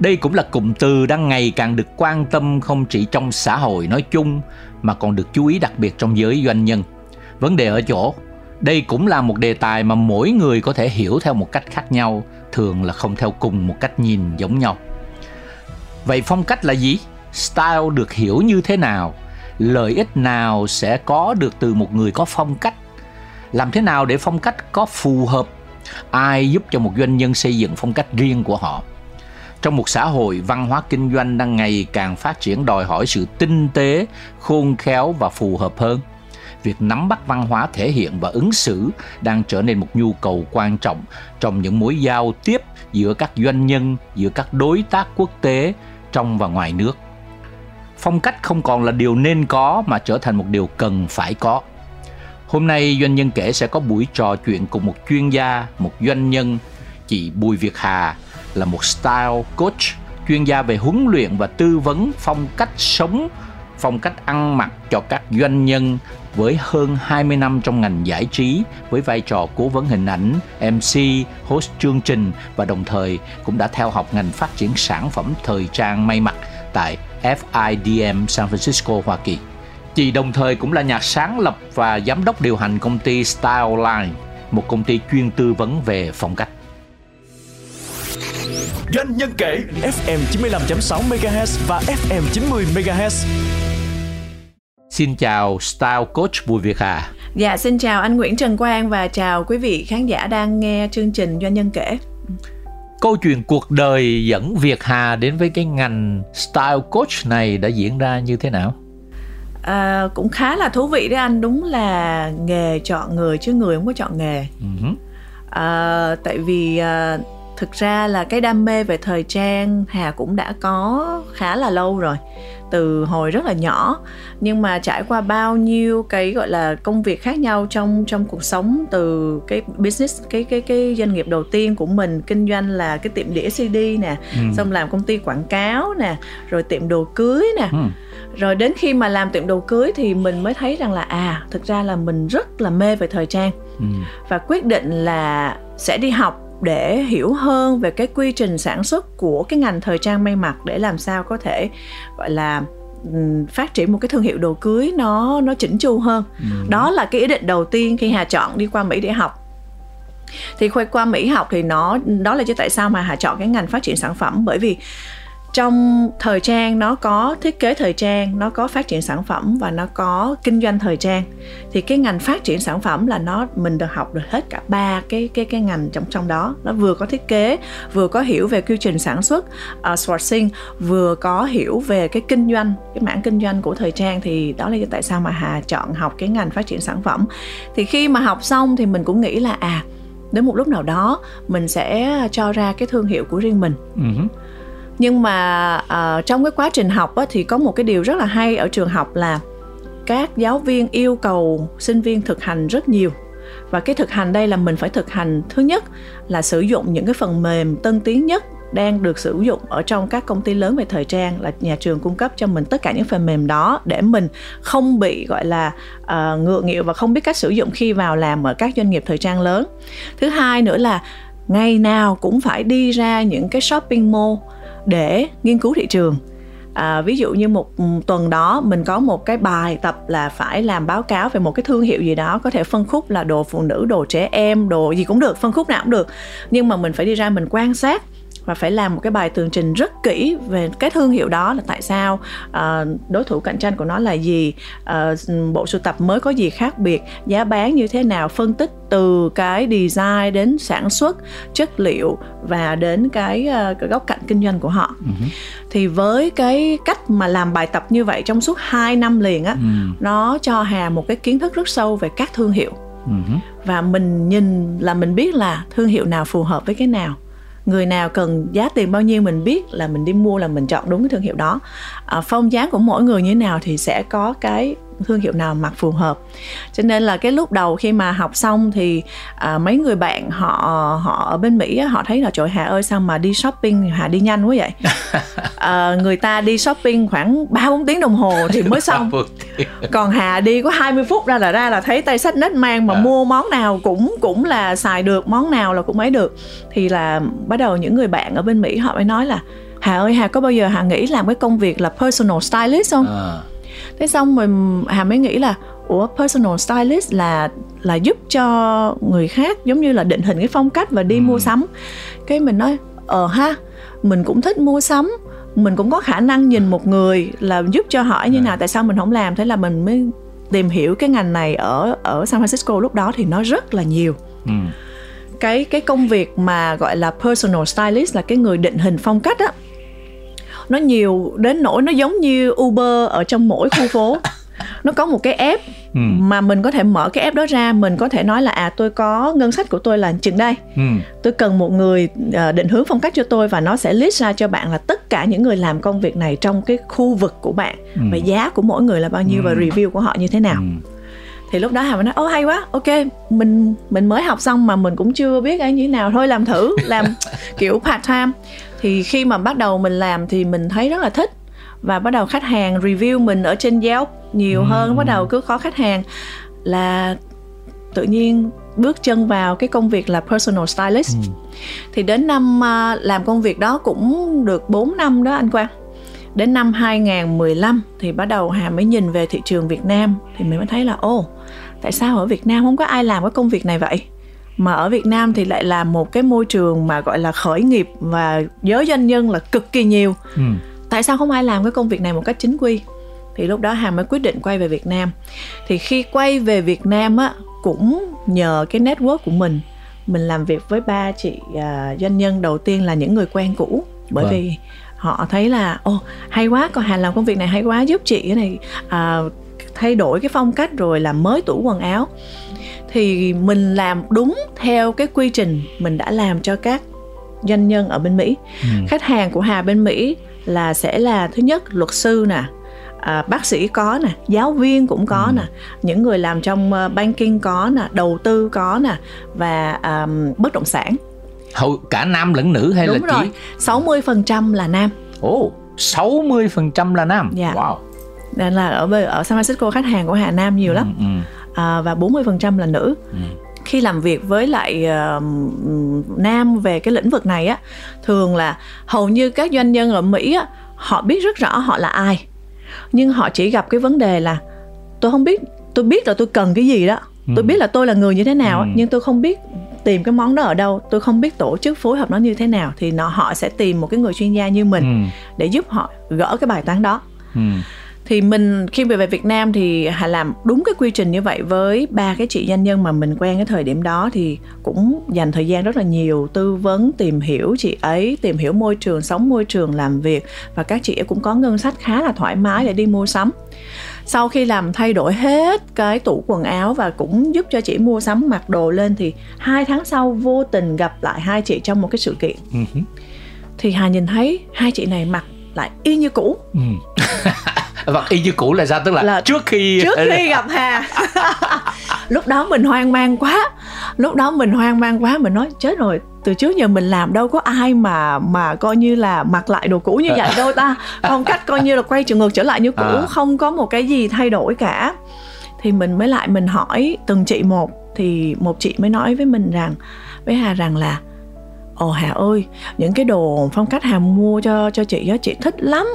Đây cũng là cụm từ đang ngày càng được quan tâm không chỉ trong xã hội nói chung mà còn được chú ý đặc biệt trong giới doanh nhân. Vấn đề ở chỗ, đây cũng là một đề tài mà mỗi người có thể hiểu theo một cách khác nhau, thường là không theo cùng một cách nhìn giống nhau. Vậy phong cách là gì? Style được hiểu như thế nào? Lợi ích nào sẽ có được từ một người có phong cách? Làm thế nào để phong cách có phù hợp? Ai giúp cho một doanh nhân xây dựng phong cách riêng của họ? Trong một xã hội văn hóa kinh doanh đang ngày càng phát triển đòi hỏi sự tinh tế, khôn khéo và phù hợp hơn việc nắm bắt văn hóa thể hiện và ứng xử đang trở nên một nhu cầu quan trọng trong những mối giao tiếp giữa các doanh nhân, giữa các đối tác quốc tế trong và ngoài nước. Phong cách không còn là điều nên có mà trở thành một điều cần phải có. Hôm nay doanh nhân kể sẽ có buổi trò chuyện cùng một chuyên gia, một doanh nhân, chị Bùi Việt Hà là một style coach, chuyên gia về huấn luyện và tư vấn phong cách sống, phong cách ăn mặc cho các doanh nhân với hơn 20 năm trong ngành giải trí với vai trò cố vấn hình ảnh, MC, host chương trình và đồng thời cũng đã theo học ngành phát triển sản phẩm thời trang may mặc tại FIDM San Francisco, Hoa Kỳ. Chị đồng thời cũng là nhà sáng lập và giám đốc điều hành công ty Styleline, một công ty chuyên tư vấn về phong cách. Doanh nhân kể FM 95.6 MHz và FM 90 MHz Xin chào Style Coach Bùi Việt Hà. Dạ, xin chào anh Nguyễn Trần Quang và chào quý vị khán giả đang nghe chương trình Doanh nhân kể. Câu chuyện cuộc đời dẫn Việt Hà đến với cái ngành Style Coach này đã diễn ra như thế nào? À, cũng khá là thú vị đấy anh đúng là nghề chọn người chứ người không có chọn nghề uh-huh. à, tại vì à, thực ra là cái đam mê về thời trang hà cũng đã có khá là lâu rồi từ hồi rất là nhỏ nhưng mà trải qua bao nhiêu cái gọi là công việc khác nhau trong trong cuộc sống từ cái business cái cái cái doanh nghiệp đầu tiên của mình kinh doanh là cái tiệm đĩa CD nè ừ. xong làm công ty quảng cáo nè rồi tiệm đồ cưới nè ừ. rồi đến khi mà làm tiệm đồ cưới thì mình mới thấy rằng là à thực ra là mình rất là mê về thời trang ừ. và quyết định là sẽ đi học để hiểu hơn về cái quy trình sản xuất của cái ngành thời trang may mặc để làm sao có thể gọi là phát triển một cái thương hiệu đồ cưới nó nó chỉnh chu hơn. Ừ. đó là cái ý định đầu tiên khi hà chọn đi qua mỹ để học. Thì khoe qua mỹ học thì nó đó là chứ tại sao mà hà chọn cái ngành phát triển sản phẩm? Bởi vì trong thời trang nó có thiết kế thời trang nó có phát triển sản phẩm và nó có kinh doanh thời trang. Thì cái ngành phát triển sản phẩm là nó mình được học được hết cả ba cái cái cái ngành trong trong đó. Nó vừa có thiết kế vừa có hiểu về quy trình sản xuất uh, sourcing vừa có hiểu về cái kinh doanh cái mảng kinh doanh của thời trang. Thì đó là tại sao mà hà chọn học cái ngành phát triển sản phẩm. Thì khi mà học xong thì mình cũng nghĩ là à đến một lúc nào đó mình sẽ cho ra cái thương hiệu của riêng mình. Uh-huh nhưng mà uh, trong cái quá trình học á, thì có một cái điều rất là hay ở trường học là các giáo viên yêu cầu sinh viên thực hành rất nhiều. Và cái thực hành đây là mình phải thực hành thứ nhất là sử dụng những cái phần mềm tân tiến nhất đang được sử dụng ở trong các công ty lớn về thời trang là nhà trường cung cấp cho mình tất cả những phần mềm đó để mình không bị gọi là ờ, uh, ngựa nghịu và không biết cách sử dụng khi vào làm ở các doanh nghiệp thời trang lớn. Thứ hai nữa là ngày nào cũng phải đi ra những cái shopping mall để nghiên cứu thị trường. À, ví dụ như một tuần đó mình có một cái bài tập là phải làm báo cáo về một cái thương hiệu gì đó có thể phân khúc là đồ phụ nữ đồ trẻ em đồ gì cũng được phân khúc nào cũng được. Nhưng mà mình phải đi ra mình quan sát và phải làm một cái bài tường trình rất kỹ về cái thương hiệu đó là tại sao uh, đối thủ cạnh tranh của nó là gì uh, bộ sưu tập mới có gì khác biệt giá bán như thế nào phân tích từ cái design đến sản xuất chất liệu và đến cái, uh, cái góc cạnh kinh doanh của họ uh-huh. thì với cái cách mà làm bài tập như vậy trong suốt 2 năm liền á uh-huh. nó cho hà một cái kiến thức rất sâu về các thương hiệu uh-huh. và mình nhìn là mình biết là thương hiệu nào phù hợp với cái nào người nào cần giá tiền bao nhiêu mình biết là mình đi mua là mình chọn đúng cái thương hiệu đó. À, phong dáng của mỗi người như thế nào thì sẽ có cái thương hiệu nào mặc phù hợp. Cho nên là cái lúc đầu khi mà học xong thì à, mấy người bạn họ họ ở bên mỹ họ thấy là trời hà ơi sao mà đi shopping hà đi nhanh quá vậy? À, người ta đi shopping khoảng ba bốn tiếng đồng hồ thì mới xong. còn hà đi có 20 phút ra là ra là thấy tay sách nết mang mà à. mua món nào cũng cũng là xài được món nào là cũng ấy được. Thì là bắt đầu những người bạn ở bên mỹ họ mới nói là hà ơi hà có bao giờ hà nghĩ làm cái công việc là personal stylist không? À thế xong rồi hà mới nghĩ là ủa personal stylist là là giúp cho người khác giống như là định hình cái phong cách và đi ừ. mua sắm cái mình nói ờ ha mình cũng thích mua sắm mình cũng có khả năng nhìn một người là giúp cho hỏi như à. nào tại sao mình không làm thế là mình mới tìm hiểu cái ngành này ở ở San Francisco lúc đó thì nó rất là nhiều ừ. cái cái công việc mà gọi là personal stylist là cái người định hình phong cách á nó nhiều đến nỗi nó giống như Uber ở trong mỗi khu phố nó có một cái app ừ. mà mình có thể mở cái app đó ra mình có thể nói là à tôi có ngân sách của tôi là chừng đây ừ. tôi cần một người uh, định hướng phong cách cho tôi và nó sẽ list ra cho bạn là tất cả những người làm công việc này trong cái khu vực của bạn ừ. và giá của mỗi người là bao nhiêu ừ. và review của họ như thế nào ừ. thì lúc đó hà mới nói ô hay quá ok mình mình mới học xong mà mình cũng chưa biết cái như thế nào thôi làm thử làm kiểu part time thì khi mà bắt đầu mình làm thì mình thấy rất là thích. Và bắt đầu khách hàng review mình ở trên Yelp nhiều hơn bắt đầu cứ có khách hàng là tự nhiên bước chân vào cái công việc là personal stylist. Ừ. thì đến năm uh, làm công việc đó cũng được 4 năm đó anh Quang. Đến năm 2015 thì bắt đầu Hà mới nhìn về thị trường Việt Nam thì mình mới thấy là ô tại sao ở Việt Nam không có ai làm cái công việc này vậy mà ở Việt Nam thì lại là một cái môi trường mà gọi là khởi nghiệp và giới doanh nhân là cực kỳ nhiều. Ừ. tại sao không ai làm cái công việc này một cách chính quy? Thì lúc đó Hà mới quyết định quay về Việt Nam. Thì khi quay về Việt Nam á cũng nhờ cái network của mình. Mình làm việc với ba chị uh, doanh nhân đầu tiên là những người quen cũ. Bởi vâng. vì họ thấy là ô hay quá còn Hà làm công việc này hay quá giúp chị cái này uh, thay đổi cái phong cách rồi làm mới tủ quần áo thì mình làm đúng theo cái quy trình mình đã làm cho các doanh nhân ở bên Mỹ. Ừ. Khách hàng của Hà bên Mỹ là sẽ là thứ nhất luật sư nè, à, bác sĩ có nè, giáo viên cũng có ừ. nè, những người làm trong uh, banking có nè, đầu tư có nè và um, bất động sản. Hầu cả nam lẫn nữ hay Đúng là rồi, chỉ 60% là nam. Ồ, oh, 60% là nam. Yeah. Wow. Nên là ở ở San Francisco khách hàng của Hà Nam nhiều lắm. Ừ, ừ à, và 40% là nữ ừ. khi làm việc với lại uh, nam về cái lĩnh vực này á thường là hầu như các doanh nhân ở Mỹ á họ biết rất rõ họ là ai nhưng họ chỉ gặp cái vấn đề là tôi không biết tôi biết là tôi cần cái gì đó ừ. tôi biết là tôi là người như thế nào ừ. nhưng tôi không biết tìm cái món đó ở đâu tôi không biết tổ chức phối hợp nó như thế nào thì nó họ sẽ tìm một cái người chuyên gia như mình ừ. để giúp họ gỡ cái bài toán đó ừ thì mình khi về về Việt Nam thì Hà làm đúng cái quy trình như vậy với ba cái chị doanh nhân mà mình quen cái thời điểm đó thì cũng dành thời gian rất là nhiều tư vấn tìm hiểu chị ấy tìm hiểu môi trường sống môi trường làm việc và các chị ấy cũng có ngân sách khá là thoải mái để đi mua sắm. Sau khi làm thay đổi hết cái tủ quần áo và cũng giúp cho chị mua sắm mặc đồ lên thì hai tháng sau vô tình gặp lại hai chị trong một cái sự kiện. Uh-huh. thì hà nhìn thấy hai chị này mặc lại y như cũ ừ. vâng y như cũ là sao tức là, là trước khi trước khi gặp hà lúc đó mình hoang mang quá lúc đó mình hoang mang quá mình nói chết rồi từ trước giờ mình làm đâu có ai mà mà coi như là mặc lại đồ cũ như vậy đâu ta phong cách coi như là quay trở ngược trở lại như cũ à. không có một cái gì thay đổi cả thì mình mới lại mình hỏi từng chị một thì một chị mới nói với mình rằng với hà rằng là ồ hà ơi những cái đồ phong cách hà mua cho cho chị á chị thích lắm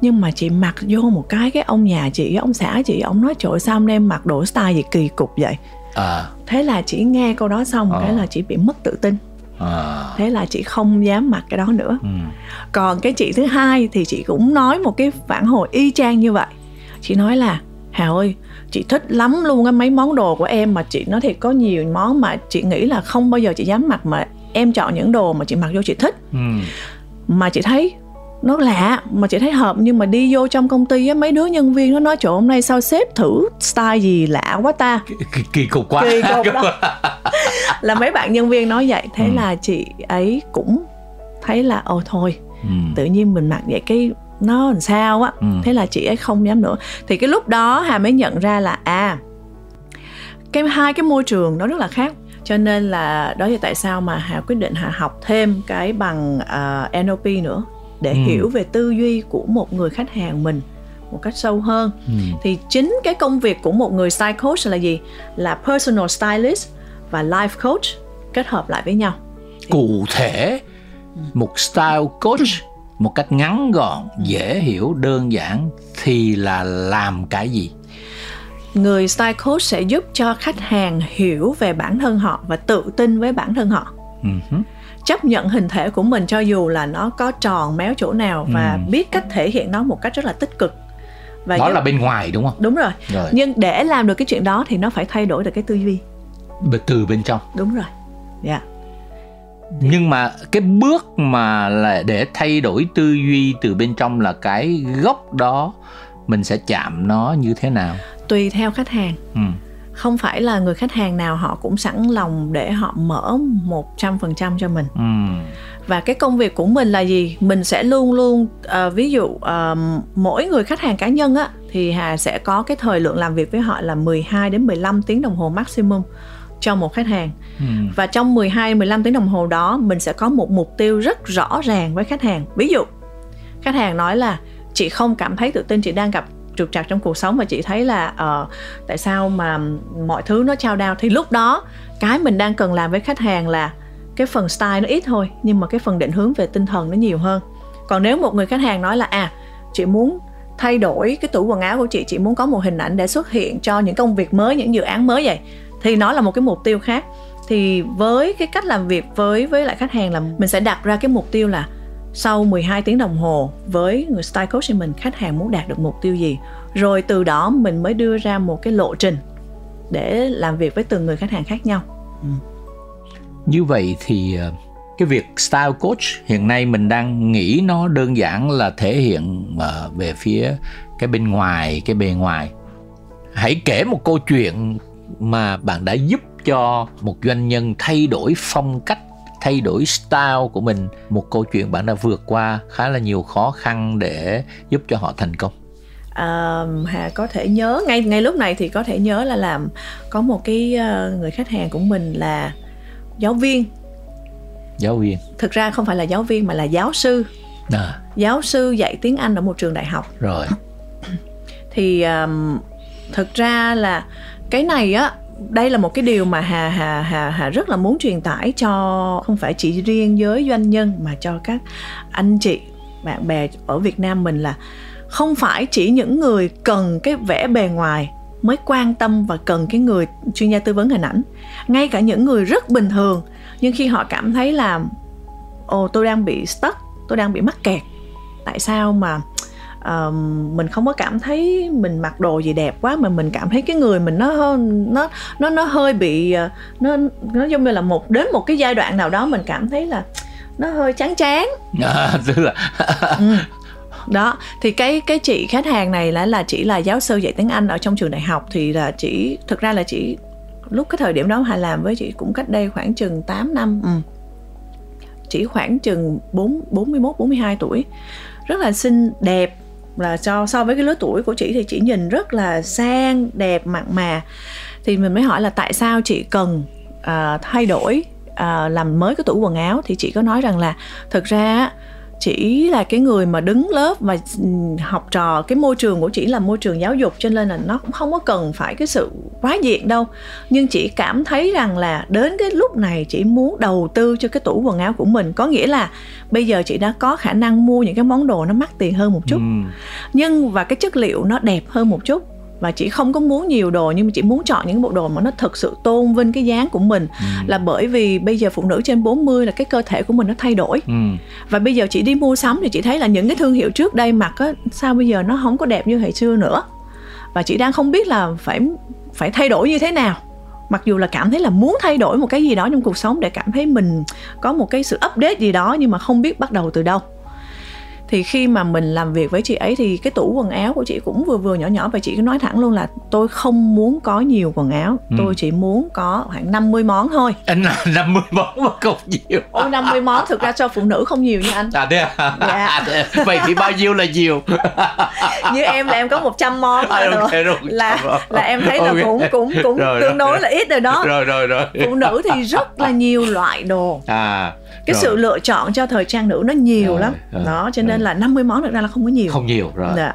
nhưng mà chị mặc vô một cái cái ông nhà chị ông xã chị ông nói trời sao em mặc đồ style gì kỳ cục vậy à. thế là chị nghe câu đó xong à. cái là chị bị mất tự tin à. thế là chị không dám mặc cái đó nữa ừ. còn cái chị thứ hai thì chị cũng nói một cái phản hồi y chang như vậy chị nói là hà ơi chị thích lắm luôn cái mấy món đồ của em mà chị nói thiệt có nhiều món mà chị nghĩ là không bao giờ chị dám mặc mà em chọn những đồ mà chị mặc vô chị thích ừ. mà chị thấy nó lạ mà chị thấy hợp nhưng mà đi vô trong công ty á mấy đứa nhân viên nó nói chỗ hôm nay sao sếp thử style gì lạ quá ta kỳ, kỳ cục quá kỳ cục đó là mấy bạn nhân viên nói vậy thế ừ. là chị ấy cũng thấy là ồ thôi ừ. tự nhiên mình mặc vậy cái nó làm sao á ừ. thế là chị ấy không dám nữa thì cái lúc đó hà mới nhận ra là à cái hai cái môi trường nó rất là khác cho nên là đó là tại sao mà hà quyết định hà học thêm cái bằng uh, NLP nữa để ừ. hiểu về tư duy của một người khách hàng mình một cách sâu hơn ừ. thì chính cái công việc của một người style coach là gì là personal stylist và life coach kết hợp lại với nhau cụ thể một style coach một cách ngắn gọn dễ hiểu đơn giản thì là làm cái gì người style coach sẽ giúp cho khách hàng hiểu về bản thân họ và tự tin với bản thân họ. Uh-huh. chấp nhận hình thể của mình cho dù là nó có tròn méo chỗ nào và uh biết cách thể hiện nó một cách rất là tích cực. Và đó giúp... là bên ngoài đúng không? Đúng rồi. rồi. Nhưng để làm được cái chuyện đó thì nó phải thay đổi được cái tư duy. Từ bên trong. Đúng rồi. Dạ. Yeah nhưng mà cái bước mà là để thay đổi tư duy từ bên trong là cái gốc đó mình sẽ chạm nó như thế nào tùy theo khách hàng ừ. không phải là người khách hàng nào họ cũng sẵn lòng để họ mở một trăm phần trăm cho mình ừ. và cái công việc của mình là gì mình sẽ luôn luôn uh, ví dụ uh, mỗi người khách hàng cá nhân á thì hà sẽ có cái thời lượng làm việc với họ là 12 đến 15 tiếng đồng hồ maximum cho một khách hàng ừ. và trong 12 15 tiếng đồng hồ đó mình sẽ có một mục tiêu rất rõ ràng với khách hàng ví dụ khách hàng nói là chị không cảm thấy tự tin chị đang gặp trục trặc trong cuộc sống. Và chị thấy là uh, tại sao mà mọi thứ nó trao đao? Thì lúc đó cái mình đang cần làm với khách hàng là cái phần style nó ít thôi nhưng mà cái phần định hướng về tinh thần nó nhiều hơn. Còn nếu một người khách hàng nói là à chị muốn thay đổi cái tủ quần áo của chị chị muốn có một hình ảnh để xuất hiện cho những công việc mới những dự án mới vậy thì nó là một cái mục tiêu khác. Thì với cái cách làm việc với với lại khách hàng là mình sẽ đặt ra cái mục tiêu là sau 12 tiếng đồng hồ, với người style coach thì mình, khách hàng muốn đạt được mục tiêu gì? Rồi từ đó mình mới đưa ra một cái lộ trình để làm việc với từng người khách hàng khác nhau. Ừ. như vậy thì ờ, cái việc style coach hiện nay mình đang nghĩ nó đơn giản là thể hiện ờ, về phía cái bên ngoài, cái bề ngoài. Hãy kể một câu chuyện mà bạn đã giúp cho một doanh nhân thay đổi phong cách thay đổi style của mình một câu chuyện bạn đã vượt qua khá là nhiều khó khăn để giúp cho họ thành công. À, hà có thể nhớ ngay ngay lúc này thì có thể nhớ là làm có một cái uh, người khách hàng của mình là giáo viên. Giáo viên. Thực ra không phải là giáo viên mà là giáo sư. À. giáo sư dạy tiếng anh ở một trường đại học. Rồi. Thì um, thực ra là cái này á đây là một cái điều mà hà hà hà hà rất là muốn truyền tải cho không phải chỉ riêng với doanh nhân, mà cho các anh chị, bạn bè ở Việt Nam mình là không phải chỉ những người cần cái vẻ bề ngoài mới quan tâm và cần cái người chuyên gia tư vấn hình ảnh. Ngay cả những người rất bình thường, nhưng khi họ cảm thấy là, ồ, tôi đang bị stuck, tôi đang bị mắc kẹt, tại sao mà mình không có cảm thấy mình mặc đồ gì đẹp quá mà mình cảm thấy cái người mình nó nó nó nó hơi bị uh, nó nó giống như là một đến một cái giai đoạn nào đó mình cảm thấy là nó hơi chán chán à, tức là ừ. đó thì cái cái chị khách hàng này là là chỉ là giáo sư dạy tiếng Anh ở trong trường đại học thì là chỉ thực ra là chỉ lúc cái thời điểm đó Hà làm với chị cũng cách đây khoảng chừng 8 năm ừ. chỉ khoảng chừng 4 41 42 tuổi rất là xinh đẹp là so so với cái lứa tuổi của chị thì chị nhìn rất là sang đẹp mặn mà. Thì mình mới hỏi là tại sao chị cần uh, thay đổi uh, làm mới cái tủ quần áo? Thì chị có nói rằng là thực ra chỉ là cái người mà đứng lớp và học trò cái môi trường của chỉ là môi trường giáo dục cho nên là nó cũng không có cần phải cái sự quá diện đâu. Nhưng chị cảm thấy rằng là đến cái lúc này chị muốn đầu tư cho cái tủ quần áo của mình có nghĩa là bây giờ chị đã có khả năng mua những cái món đồ nó mắc tiền hơn một chút. Ừ. nhưng và cái chất liệu nó đẹp hơn một chút và chị không có muốn nhiều đồ nhưng mà chị muốn chọn những bộ đồ mà nó thực sự tôn vinh cái dáng của mình. Ừ. là bởi vì bây giờ phụ nữ trên 40 là cái cơ thể của mình nó thay đổi. Ừ. và bây giờ chị đi mua sắm thì chị thấy là những cái thương hiệu trước đây mặc á sao bây giờ nó không có đẹp như hồi xưa nữa? Và chị đang không biết là phải phải thay đổi như thế nào. Mặc dù là cảm thấy là muốn thay đổi một cái gì đó trong cuộc sống để cảm thấy mình có một cái sự update gì đó nhưng mà không biết bắt đầu từ đâu thì khi mà mình làm việc với chị ấy thì cái tủ quần áo của chị cũng vừa vừa nhỏ nhỏ và chị cứ nói thẳng luôn là tôi không muốn có nhiều quần áo. Ừ. tôi chỉ muốn có khoảng 50 món thôi. Anh là 50 món mà không nhiều. Ôi 50 món thực ra cho phụ nữ không nhiều nha anh. À thế à? Dạ. À, vậy thì bao nhiêu là nhiều? Như em là em có 100 món là à, okay, rồi. là là em thấy là cũng cũng cũng rồi, tương đối rồi. là ít rồi đó. Rồi rồi rồi. Phụ nữ thì rất là nhiều loại đồ. À cái rồi. sự lựa chọn cho thời trang nữ nó nhiều rồi, lắm rồi, đó cho nên rồi. là 50 món thực ra là không có nhiều không nhiều rồi dạ.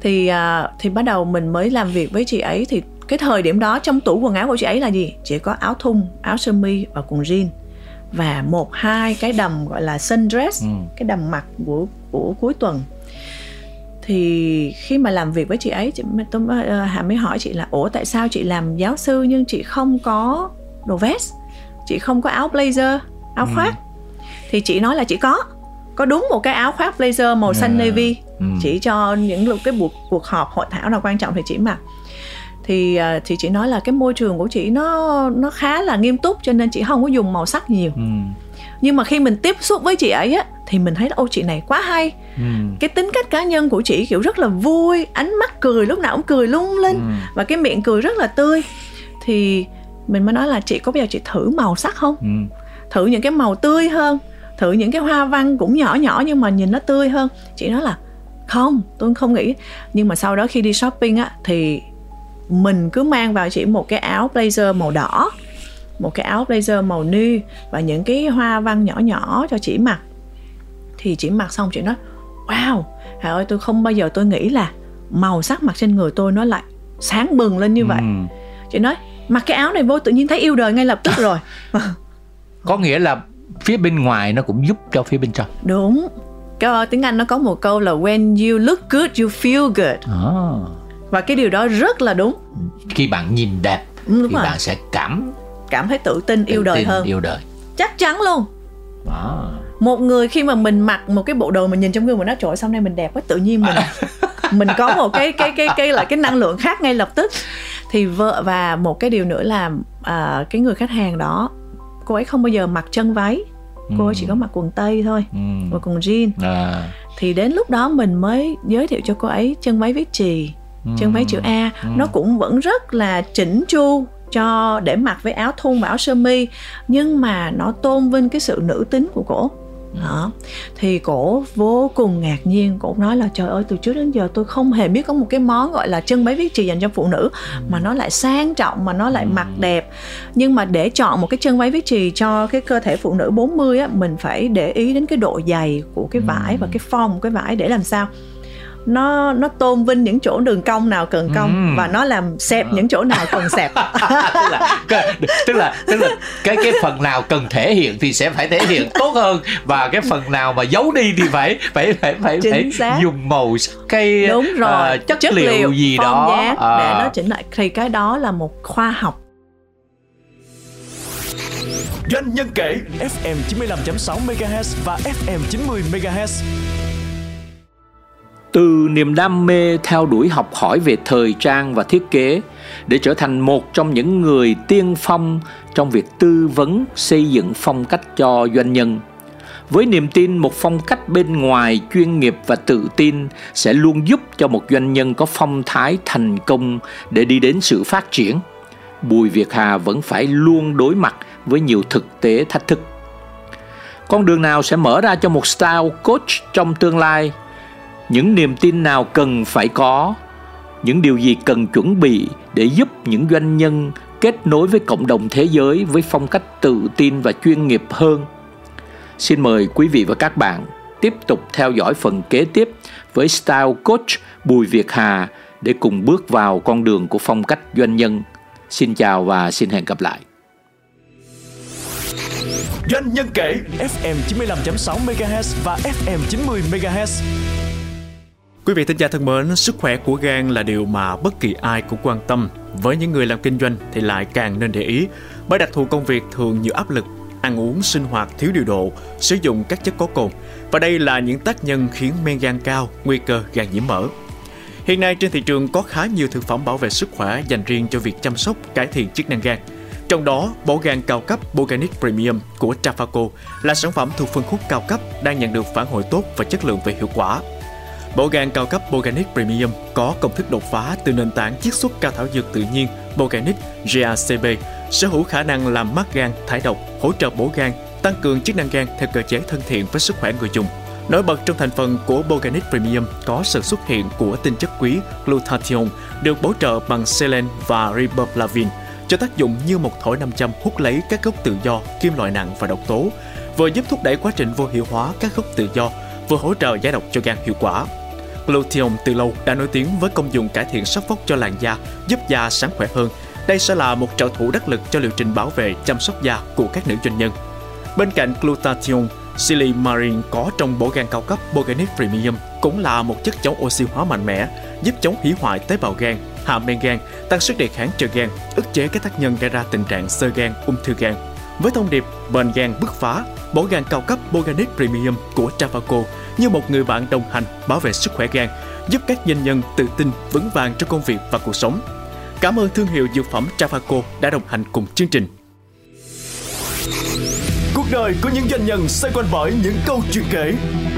thì uh, thì bắt đầu mình mới làm việc với chị ấy thì cái thời điểm đó trong tủ quần áo của chị ấy là gì chỉ có áo thun áo sơ mi và quần jean và một hai cái đầm gọi là sundress ừ. cái đầm mặc của của cuối tuần thì khi mà làm việc với chị ấy chị tôi uh, hà mới hỏi chị là ủa tại sao chị làm giáo sư nhưng chị không có đồ vest chị không có áo blazer áo ừ. Thì chị nói là chị có có đúng một cái áo khoác blazer màu xanh yeah. navy ừ. chỉ cho những lúc cái buộc cuộc họp hội thảo nào quan trọng thì chị mặc thì à, thì chị nói là cái môi trường của chị nó nó khá là nghiêm túc cho nên chị không có dùng màu sắc nhiều ừ. nhưng mà khi mình tiếp xúc với chị ấy á thì mình thấy ô chị này quá hay ừ. cái tính cách cá nhân của chị kiểu rất là vui ánh mắt cười lúc nào cũng cười lung linh ừ. và cái miệng cười rất là tươi thì mình mới nói là chị có bao giờ chị thử màu sắc không ừ. thử những cái màu tươi hơn thử những cái hoa văn cũng nhỏ nhỏ nhưng mà nhìn nó tươi hơn. Chị nói là không tôi không nghĩ. Nhưng mà sau đó khi đi shopping á thì mình cứ mang vào chỉ một cái áo blazer màu đỏ một cái áo blazer màu nude và những cái hoa văn nhỏ nhỏ cho chị mặc. Thì chị mặc xong chị nói wow hà ơi tôi không bao giờ tôi nghĩ là màu sắc mặc trên người tôi nó lại sáng bừng lên như vậy. Ừ. chị nói mặc cái áo này vô tự nhiên thấy yêu đời ngay lập tức rồi. Có nghĩa là phía bên ngoài nó cũng giúp cho phía bên trong. Đúng. Cái tiếng anh nó có một câu là when you look good you feel good. À. và cái điều đó rất là đúng. Khi bạn nhìn đẹp ừ, đúng thì rồi. bạn sẽ cảm cảm thấy tự tin tự yêu đời tin, hơn. yêu đời. Chắc chắn luôn. À. một người khi mà mình mặc một cái bộ đồ mình nhìn trong gương mình nói trời sau này mình đẹp quá tự nhiên mình mình có một cái cái cái cái là cái năng lượng khác ngay lập tức. Thì vợ và một cái điều nữa là à, cái người khách hàng đó cô ấy không bao giờ mặc chân váy cô ừ. ấy chỉ có mặc quần tây thôi ừ. và quần jean à. thì đến lúc đó mình mới giới thiệu cho cô ấy chân váy viết chì ừ. chân váy chữ A ừ. nó cũng vẫn rất là chỉnh chu cho để mặc với áo thun và áo sơ mi nhưng mà nó tôn vinh cái sự nữ tính của cổ đó. Thì cổ vô cùng ngạc nhiên cổ nói là trời ơi từ trước đến giờ tôi không hề biết có một cái món gọi là chân váy viết chì dành cho phụ nữ mà nó lại sang trọng mà nó lại mặc đẹp. Nhưng mà để chọn một cái chân váy viết chì cho cái cơ thể phụ nữ 40 á mình phải để ý đến cái độ dày của cái vải và cái form của cái vải để làm sao nó nó tôn vinh những chỗ đường cong nào cần cong ừ. và nó làm xẹp những chỗ nào cần xẹp. Tức là tức là tức là cái cái phần nào cần thể hiện thì sẽ phải thể hiện tốt hơn và cái phần nào mà giấu đi thì phải phải phải phải, phải dùng màu sắc cây đúng rồi uh, chất, chất liệu, liệu gì đó. dáng. Uh. để nó chỉnh lại thì cái đó là một khoa học. Doanh nhân kể FM 95.6 MHz và FM 90 MHz từ niềm đam mê theo đuổi học hỏi về thời trang và thiết kế, để trở thành một trong những người tiên phong trong việc tư vấn, xây dựng phong cách cho doanh nhân. Với niềm tin một phong cách bên ngoài chuyên nghiệp và tự tin sẽ luôn giúp cho một doanh nhân có phong thái thành công để đi đến sự phát triển. Bùi việt hà vẫn phải luôn đối mặt với nhiều thực tế thách thức. Con đường nào sẽ mở ra cho một style coach trong tương lai? Những niềm tin nào cần phải có? Những điều gì cần chuẩn bị để giúp những doanh nhân kết nối với cộng đồng thế giới với phong cách tự tin và chuyên nghiệp hơn? Xin mời quý vị và các bạn tiếp tục theo dõi phần kế tiếp với style coach bùi việt hà để cùng bước vào con đường của phong cách doanh nhân. Xin chào và xin hẹn gặp lại. Doanh nhân kể FM 95.6 MHz và FM 90 MHz Quý vị thính giả thân mến, sức khỏe của gan là điều mà bất kỳ ai cũng quan tâm. Với những người làm kinh doanh thì lại càng nên để ý, bởi đặc thù công việc thường nhiều áp lực, ăn uống sinh hoạt thiếu điều độ, sử dụng các chất có cồn. Và đây là những tác nhân khiến men gan cao, nguy cơ gan nhiễm mỡ. Hiện nay trên thị trường có khá nhiều thực phẩm bảo vệ sức khỏe dành riêng cho việc chăm sóc, cải thiện chức năng gan. Trong đó, bổ gan cao cấp Boganic Premium của Trafaco là sản phẩm thuộc phân khúc cao cấp đang nhận được phản hồi tốt và chất lượng về hiệu quả. Bộ gan cao cấp Boganic Premium có công thức đột phá từ nền tảng chiết xuất cao thảo dược tự nhiên Boganic GACB, sở hữu khả năng làm mát gan, thải độc, hỗ trợ bổ gan, tăng cường chức năng gan theo cơ chế thân thiện với sức khỏe người dùng. Nổi bật trong thành phần của Boganic Premium có sự xuất hiện của tinh chất quý glutathione được bổ trợ bằng selen và riboflavin cho tác dụng như một thổi nam châm hút lấy các gốc tự do, kim loại nặng và độc tố, vừa giúp thúc đẩy quá trình vô hiệu hóa các gốc tự do, vừa hỗ trợ giải độc cho gan hiệu quả. Glutathione từ lâu đã nổi tiếng với công dụng cải thiện sắc vóc cho làn da, giúp da sáng khỏe hơn. Đây sẽ là một trợ thủ đắc lực cho liệu trình bảo vệ chăm sóc da của các nữ doanh nhân. Bên cạnh glutathione, Silimarin có trong bộ gan cao cấp Boganic Premium cũng là một chất chống oxy hóa mạnh mẽ, giúp chống hủy hoại tế bào gan, hạ men gan, tăng sức đề kháng cho gan, ức chế các tác nhân gây ra tình trạng sơ gan, ung thư gan. Với thông điệp bền gan bứt phá, bộ gan cao cấp Boganic Premium của Travaco như một người bạn đồng hành bảo vệ sức khỏe gan, giúp các doanh nhân tự tin vững vàng trong công việc và cuộc sống. Cảm ơn thương hiệu dược phẩm Travaco đã đồng hành cùng chương trình. Cuộc đời của những doanh nhân xoay quanh bởi những câu chuyện kể,